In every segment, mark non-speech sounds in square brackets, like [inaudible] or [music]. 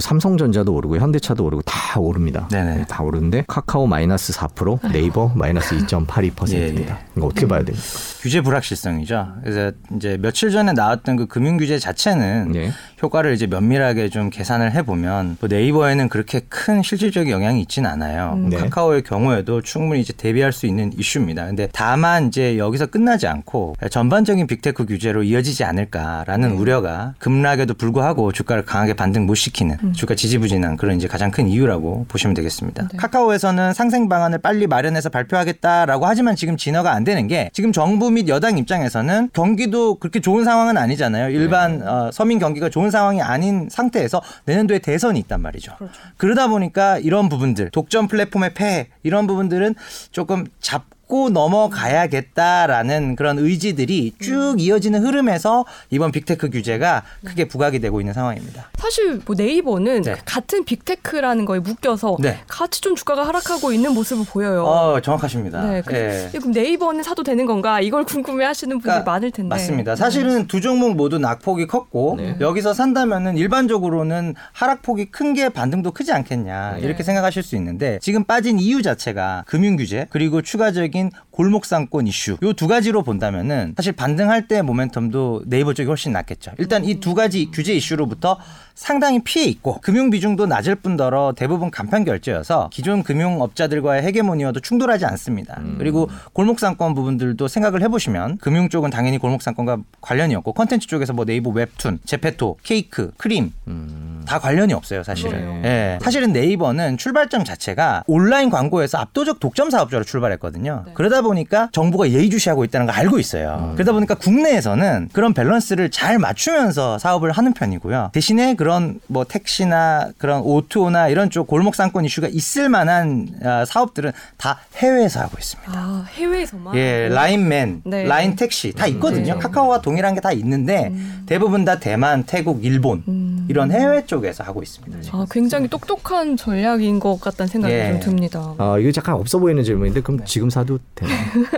뭐 삼성전자도 오르고 현대차도 오르고 다 오릅니다. 네네. 네, 다 오르는데 카카오 마이너스 4%, 네이버 마이너스 2.82%입니다. 예, 예. 이거 어떻게 봐야 됩니까? 규제 불확실성이죠. 그래서 이제 며칠 전에 나왔던 그 금융 규제 자체는 네. 효과를 이제 면밀하게 좀 계산을 해보면 뭐 네이버에는 그렇게 큰 실질적인 영향이 있지는 않아요. 네. 카카오의 경우에도 충분히 이제 대비할 수 있는 이슈입니다. 근데 다만 이제 여기서 끝나지 않고 전반적인 big tech 규제로 이어지지 않을까라는 우려가 급락에도 불구하고 주가를 강하게 반등 못 시키는 주가 지지부진한 그런 이제 가장 큰 이유라고 보시면 되겠습니다. 카카오에서는 상생 방안을 빨리 마련해서 발표하겠다라고 하지만 지금 진화가 안 되는 게 지금 정부 및 여당 입장에서는 경기도 그렇게 좋은 상황은 아니잖아요. 일반 어, 서민 경기가 좋은 상황이 아닌 상태에서 내년도에 대선이 있단 말이죠. 그러다 보니까 이런 부분들 독점 플랫폼의 폐해 이런 부분들은 조금 잡고 넘어가야겠다라는 그런 의지들이 쭉 이어지는 흐름에서 이번 big tech 규제가 크게 부각이 되고 있는 상황입니다. 사실 뭐 네이버는 네. 같은 big tech라는 거에 묶여서 네. 같이 좀 주가가 하락하고 있는 모습을 보여요. 어, 정확하십니다. 네, 그, 예. 그럼 네이버는 사도 되는 건가? 이걸 [laughs] 궁금해하시는 분들이 그러니까 많을 텐데. 맞습니다. 사실은 두 종목 모두 낙폭이 컸고 네. 여기서 산다면은 일반적으로는 하락폭이 큰 게 반등도 크지 않겠냐 네. 이렇게 생각하실 수 있는데 지금 빠진 이유 자체가 금융 규제 그리고 추가적인 골목상권 이슈 요 두 가지로 본다면은 사실 반등할 때 모멘텀도 네이버 쪽이 훨씬 낫겠죠. 일단 이 두 가지 규제 이슈로부터 상당히 피해 있고 금융 비중도 낮을 뿐더러 대부분 간편 결제여서 기존 금융업자들과의 헤게모니와도 충돌하지 않습니다. 그리고 골목상권 부분들도 생각을 해보시면 금융 쪽은 당연히 골목상권과 관련이 없고 컨텐츠 쪽에서 뭐 네이버 웹툰, 제페토, 케이크, 크림 다 관련이 없어요, 사실은. 예. 사실은 네이버는 출발점 자체가 온라인 광고에서 압도적 독점 사업자로 출발했거든요. 그러다 보니까 정부가 예의주시하고 있다는 걸 알고 있어요. 그러다 보니까 국내에서는 그런 밸런스를 잘 맞추면서 사업을 하는 편이고요. 대신에 그런 뭐 택시나 그런 O2O나 이런 쪽 골목 상권 이슈가 있을 만한 아, 사업들은 다 해외에서 하고 있습니다. 아 해외에서만. 예, 라인맨, 네. 라인 택시 다 있거든요. 네. 카카오와 동일한 게 다 있는데 대부분 다 대만, 태국, 일본 음. 이런 해외 쪽에서 하고 있습니다. 아 굉장히 똑똑한 전략인 것 같다는 생각이 예. 좀 듭니다. 아, 이거 잠깐 없어 보이는 질문인데 그럼 지금 사도 되나요?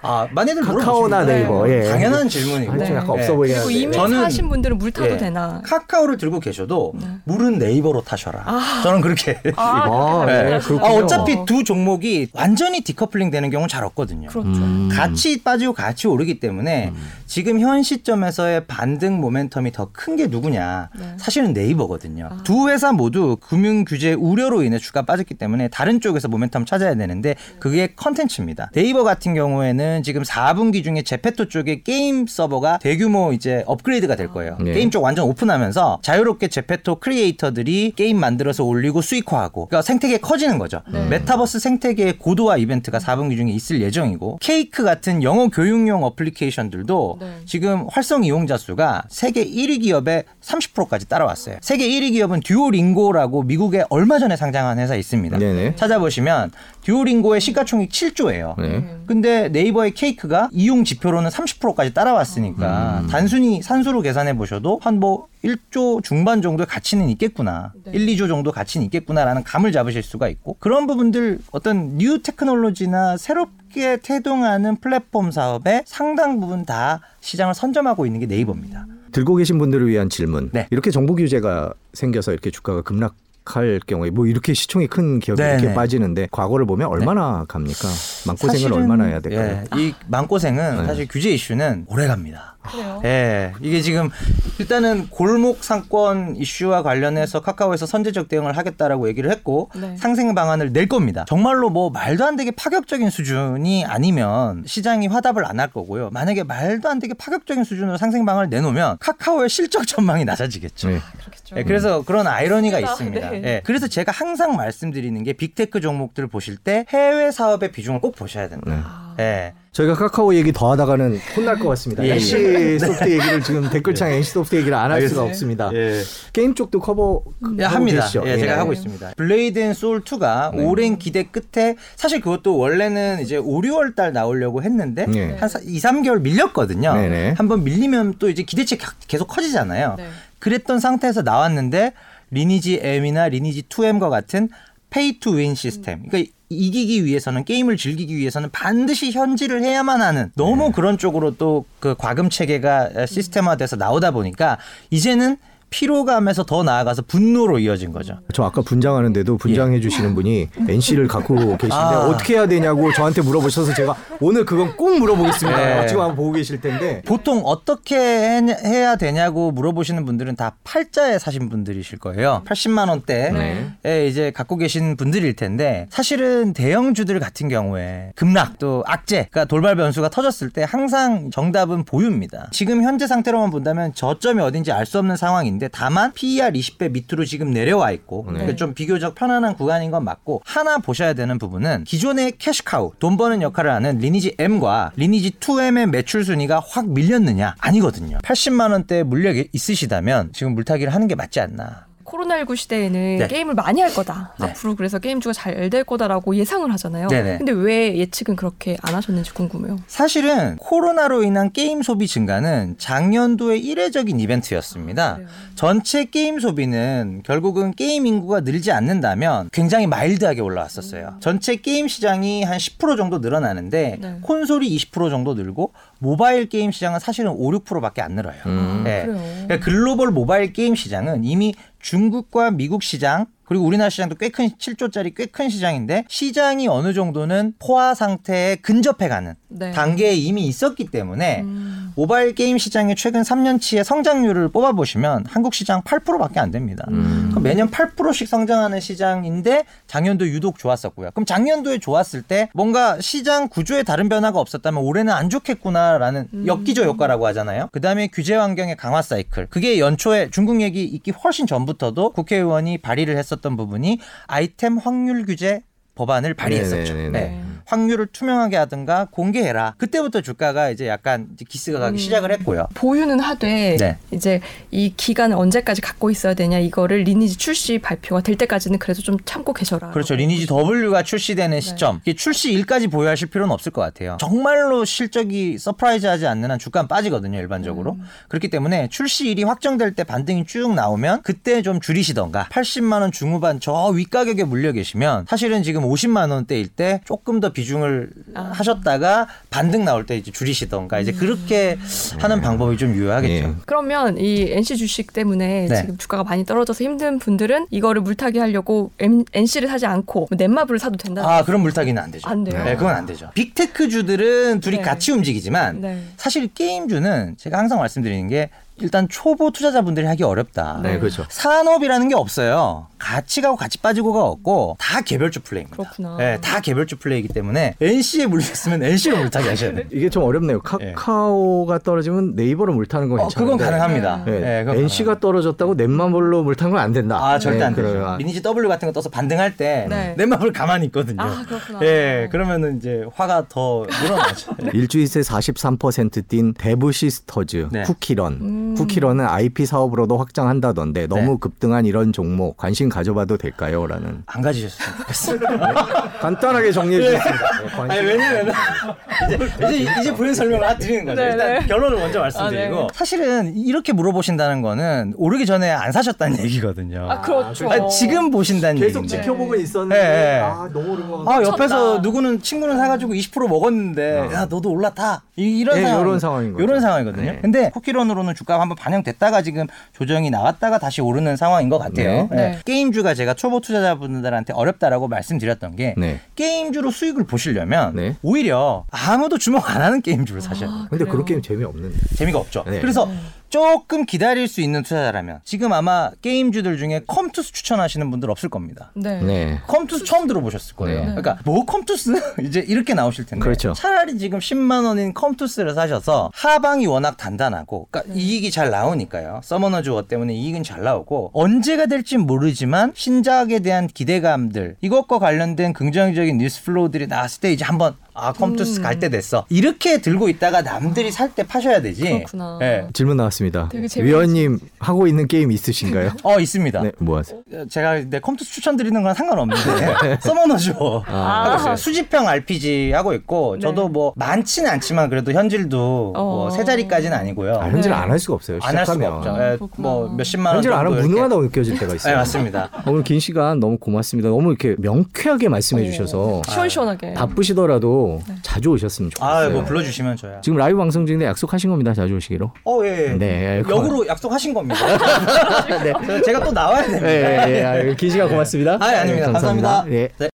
아, 많이들 카카오나 물어보십니다. 네이버. 예. 당연한 질문이고. 아, 좀 네. 약간 없어 보이긴 그리고. 이미 저는- 사신 분들은 물 타도 예. 되나? 카카오를 들고 계셔도 네. 물은 네이버로 타셔라. 저는 그렇게. 아, 네. 네, 아. 어차피 두 종목이 완전히 디커플링 되는 경우는 잘 없거든요. 그렇죠. 음. 같이 빠지고 같이 오르기 때문에 지금 현 시점에서의 반등 모멘텀이 더 큰 게 누구냐? 네. 사실은 네이버 거든요. 두 회사 모두 금융 규제 우려로 인해 주가 빠졌기 때문에 다른 쪽에서 모멘텀 찾아야 되는데 그게 컨텐츠입니다. 네이버 같은 경우에는 지금 4분기 중에 제페토 쪽에 게임 서버가 대규모 이제 업그레이드가 될 거예요. 네. 게임 쪽 완전 오픈하면서 자유롭게 제페토 크리에이터들이 게임 만들어서 올리고 수익화하고 그러니까 생태계 커지는 거죠. 메타버스 생태계의 고도화 이벤트가 4분기 중에 있을 예정이고 케이크 같은 영어 교육용 어플리케이션들도 네. 지금 활성 이용자 수가 세계 1위 기업의 30%까지 따라왔어요. 세계 1위 기업은 듀오링고라고 미국에 얼마 전에 상장한 회사 있습니다. 네네. 찾아보시면 듀오링고의 시가총액 7조예요. 네. 근데 네이버의 케이크가 이용 지표로는 30%까지 따라왔으니까 음. 단순히 산수로 계산해 보셔도 한뭐 1조 중반 정도의 가치는 있겠구나. 네. 1, 2조 정도 가치는 있겠구나라는 감을 잡으실 수가 있고 그런 부분들 어떤 new technology나 새롭게 태동하는 플랫폼 사업의 상당 부분 다 시장을 선점하고 있는 게 네이버입니다. 들고 계신 분들을 위한 질문. 네. 이렇게 정부 규제가 생겨서 이렇게 주가가 급락 할 경우에 뭐 이렇게 시총이 큰 기업이 네, 이렇게 네. 빠지는데 과거를 보면 얼마나 갑니까? 마음고생을 사실은, 얼마나 해야 될까요? 예, 이 마음고생은 네. 사실 규제 이슈는 오래 갑니다. 그래요? 예, 이게 지금 일단은 골목 상권 이슈와 관련해서 카카오에서 선제적 대응을 하겠다라고 얘기를 했고 네. 상생 방안을 낼 겁니다. 정말로 뭐 말도 안 되게 파격적인 수준이 아니면 시장이 화답을 안 할 거고요. 만약에 말도 안 되게 파격적인 수준으로 상생 방안을 내놓으면 카카오의 실적 전망이 낮아지겠죠. 네. 그렇겠죠. 예, 그래서 그런 아이러니가 맞습니다. 있습니다. 네. 예, 그래서 제가 항상 말씀드리는 게 빅테크 종목들 을 보실 때 해외 사업의 비중을 꼭 보셔야 된다. 네. 아, 예. 저희가 카카오 얘기 더 하다가는 혼날 것 같습니다. 예, NC 소프트 얘기를 지금 댓글창에 NC 소프트 얘기를 안 할 수가. 없습니다. 예. 게임 쪽도 커버 예, 합니다. 계시죠? 예, 제가 예. 하고 있습니다. 블레이드 앤 소울 2가 네. 오랜 기대 끝에 사실 그것도 원래는 이제 5, 6월 달 나오려고 했는데 네. 한 2, 3개월 밀렸거든요. 네네. 한번 밀리면 또 이제 기대치 가- 계속 커지잖아요. 네. 그랬던 상태에서 나왔는데 리니지 M이나 리니지 2M과 같은 pay to win 시스템. 그러니까 이기기 위해서는 게임을 즐기기 위해서는 반드시 현질을 해야만 하는 너무 그런 쪽으로 또 그 과금 체계가 시스템화돼서 나오다 보니까 이제는 피로감에서 더 나아가서 분노로 이어진 거죠. 저 아까 분장하는데도 분장해 주시는 분이 NC를 갖고 [laughs] 계신데 아. 어떻게 해야 되냐고 저한테 물어보셔서 제가 오늘 그건 꼭 물어보겠습니다. 네. 지금 한번 보고 계실 텐데 보통 어떻게 해- 해야 되냐고 물어보시는 분들은 다 팔자에 사신 분들이실 거예요. 80만 원대에 네. 이제 갖고 계신 분들일 텐데 사실은 대형주들 같은 경우에 급락 또 악재, 그러니까 돌발 변수가 터졌을 때 항상 정답은 보유입니다. 지금 현재 상태로만 본다면 저점이 어딘지 알 수 없는 상황인데 다만 PER 20배 밑으로 지금 내려와 있고 네. 그러니까 좀 비교적 편안한 구간인 건 맞고 하나 보셔야 되는 부분은 기존의 cash cow 돈 버는 역할을 하는 리니지 M과 리니지 2M의 매출 순위가 확 밀렸느냐 아니거든요. 80만 원대 물려 있으시다면 지금 물타기를 하는 게 맞지 않나. 코로나19 시대에는 네. 게임을 많이 할 거다. 네. 앞으로 그래서 게임주가 잘 될 거다라고 예상을 하잖아요. 네네. 근데 왜 예측은 그렇게 안 하셨는지 궁금해요. 사실은 코로나로 인한 게임 소비 증가는 작년도의 이례적인 이벤트였습니다. 그래요? 전체 게임 소비는 결국은 게임 인구가 늘지 않는다면 굉장히 mild하게 올라왔었어요. 전체 게임 시장이 한 10% 정도 늘어나는데 네. 콘솔이 20% 정도 늘고 모바일 게임 시장은 사실은 5, 6%밖에 안 늘어요. 음. 네. 그래요. 그러니까 글로벌 모바일 게임 시장은 이미 중국과 미국 시장 그리고 우리나라 시장도 꽤 큰 7조짜리 꽤 큰 시장인데 시장이 어느 정도는 포화 상태에 근접해가는 네. 단계에 이미 있었기 때문에 음. 모바일 게임 시장의 최근 3년치의 성장률을 뽑아보시면 한국 시장 8%밖에 안 됩니다. 음. 그럼 매년 8%씩 성장하는 시장인데 작년도 유독 좋았었고요. 그럼 작년도에 좋았을 때 뭔가 시장 구조에 다른 변화가 없었다면 올해는 안 좋겠구나라는 음. 역기저 효과라고 하잖아요. 그 다음에 규제 환경의 강화 사이클. 그게 연초에 중국 얘기 있기 훨씬 전부터도 국회의원이 발의를 했었 던 부분이 아이템 확률 규제 법안을 발의했었죠. 네네네네. 네. 확률을 투명하게 하든가 공개해라. 그때부터 주가가 이제 약간 이제 기스가 가기 음. 시작을 했고요. 보유는 하되 네. 이제 이 기간을 언제까지 갖고 있어야 되냐 이거를 리니지 출시 발표가 될 때까지는 그래도 좀 참고 계셔라. 그렇죠. 리니지 W가 네. 출시되는 시점. 이게 출시일까지 보유하실 필요는 없을 것 같아요. 정말로 실적이 surprise하지 않는 한 주가는 빠지거든요, 일반적으로. 음. 그렇기 때문에 출시일이 확정될 때 반등이 쭉 나오면 그때 좀 줄이시던가 80만 원 중후반 저 윗가격에 물려 계시면 사실은 지금 50만 원대일 때 조금 더 비중을 아. 하셨다가 반등 나올 때 이제 줄이시던가 이제 그렇게 하는 방법이 좀 유효하겠죠. 예. 그러면 이 NC 주식 때문에 네. 지금 주가가 많이 떨어져서 힘든 분들은 이거를 물타기 하려고 M, NC를 사지 않고 넷마블을 사도 된다. 아, 그런 물타기는 안 되죠. 안 돼요? 네, 그건 안 되죠. 빅테크 주들은 둘이 네. 같이 움직이지만 네. 사실 게임주는 제가 항상 말씀드리는 게 일단 초보 투자자분들이 하기 어렵다. 네, 그렇죠. 산업이라는 게 없어요. 같이 가고 같이 빠지고가 없고 다 개별주 플레이입니다. 그렇구나. 네, 다 개별주 플레이이기 때문에 NC에 물렸으면 NC로 물타기 하셔야 돼요. 이게 좀 어렵네요. 카카오가 떨어지면 네이버로 물타는 건 어. 그건 가능합니다. 네. 네, 그건 NC가 떨어졌다고 넷마블로 물탄 건안 된다. 아 절대 네, 안 되죠. 그래요. 리니지 W 같은 거 떠서 반등할 때 네. 넷마블은 가만히 있거든요. 아, 그렇구나. 예, 그러면은 이제 화가 더 늘어나죠. [laughs] 일주일새 43%뛴 데브 시스터즈, 네. 쿠키런. 음. 쿠키런은 IP 사업으로도 확장한다던데 너무 네. 급등한 이런 종목 관심 가져봐도 될까요? 라는 안 가지셨으면 좋겠어요. 간단하게 정리해 주셨습니다. 네, 아니 왜냐면 이제 이제 이제 부연 설명을 하- 드리는 거죠. 네, 일단 네. 결론을 먼저 말씀드리고 아, 네. 사실은 이렇게 물어보신다는 거는 오르기 전에 안 사셨다는 얘기거든요. 아 그렇죠. 아니, 지금 보신다는 계속 얘기인데. 지켜보고 있었는데 네, 네. 아 너무 오른 것아 같아. 옆에서. 누구는 친구는 사가지고 20% 먹었는데 어. 야 너도 올라타 이, 이런 네, 상황 요런 상황인 거죠. 이런 상황이거든요. 네. 근데 쿠키런으로는 주가가 한번 반영됐다가 지금 조정이 나왔다가 다시 오르는 상황인 것 같아요. 네. 네. 네. 게임주가 제가 초보 투자자분들한테 어렵다라고 말씀드렸던 게 네. 게임주로 수익을 보시려면 네. 오히려 아무도 주목 안 하는 게임주를 사셔야 돼요. 근데 그래요? 그런 게임 재미없는데. 재미가 없죠. 네. 그래서 조금 기다릴 수 있는 투자자라면 지금 아마 게임주들 중에 컴투스 추천하시는 분들 없을 겁니다. 네. 네. 컴투스 처음 들어보셨을 거예요. 네. 그러니까 뭐 컴투스 [laughs] 이제 이렇게 나오실 텐데 그렇죠. 차라리 지금 10만 원인 컴투스를 사셔서 하방이 워낙 단단하고 그러니까 이익이 잘 나오니까요. 서머너즈 워 때문에 이익은 잘 나오고 언제가 될진 모르지만 신작에 대한 기대감들 이것과 관련된 긍정적인 news flow들이 나왔을 때 이제 한번 아 컴투스 음. 갈때 됐어 이렇게 들고 있다가 남들이 살 때 파셔야 되지. 그렇구나. 예. 질문 나왔습니다. 되게 재밌- 위원님 하고 있는 게임 있으신가요? [laughs] 어 있습니다. 네, 뭐 하세요? 제가 내 컴퓨터 추천드리는 건 상관없는데 [laughs] 서머너죠 아. 하고 있어요. 수집형 RPG 하고 있고 네. 저도 뭐 많지는 않지만 그래도 현질도 뭐 어. 세 자리까지는 아니고요. 아, 현질 네. 안할 수가 없어요. 안 할 수가. 없죠. 아, 예, 그렇구나. 뭐 몇십만 원 현질 안 하면. 무능하다고 느껴질 때가 있어요. 네 맞습니다. [laughs] 오늘 긴 시간 너무 고맙습니다. 너무 이렇게 명쾌하게 말씀해 주셔서 시원시원하게. 바쁘시더라도 말고 자주 오셨으면 좋겠어요. 아, 뭐 불러주시면 저야. 지금 라이브 방송 중인데 약속하신 겁니다. 자주 오시기로. 어, 예. 예. 네, 역으로 약속하신 겁니다. 저- [laughs] 제가 또 나와야 됩니다. 예, 예, 예. 긴 시간 고맙습니다. 아, 아닙니다. 네, 감사합니다. 예. 네.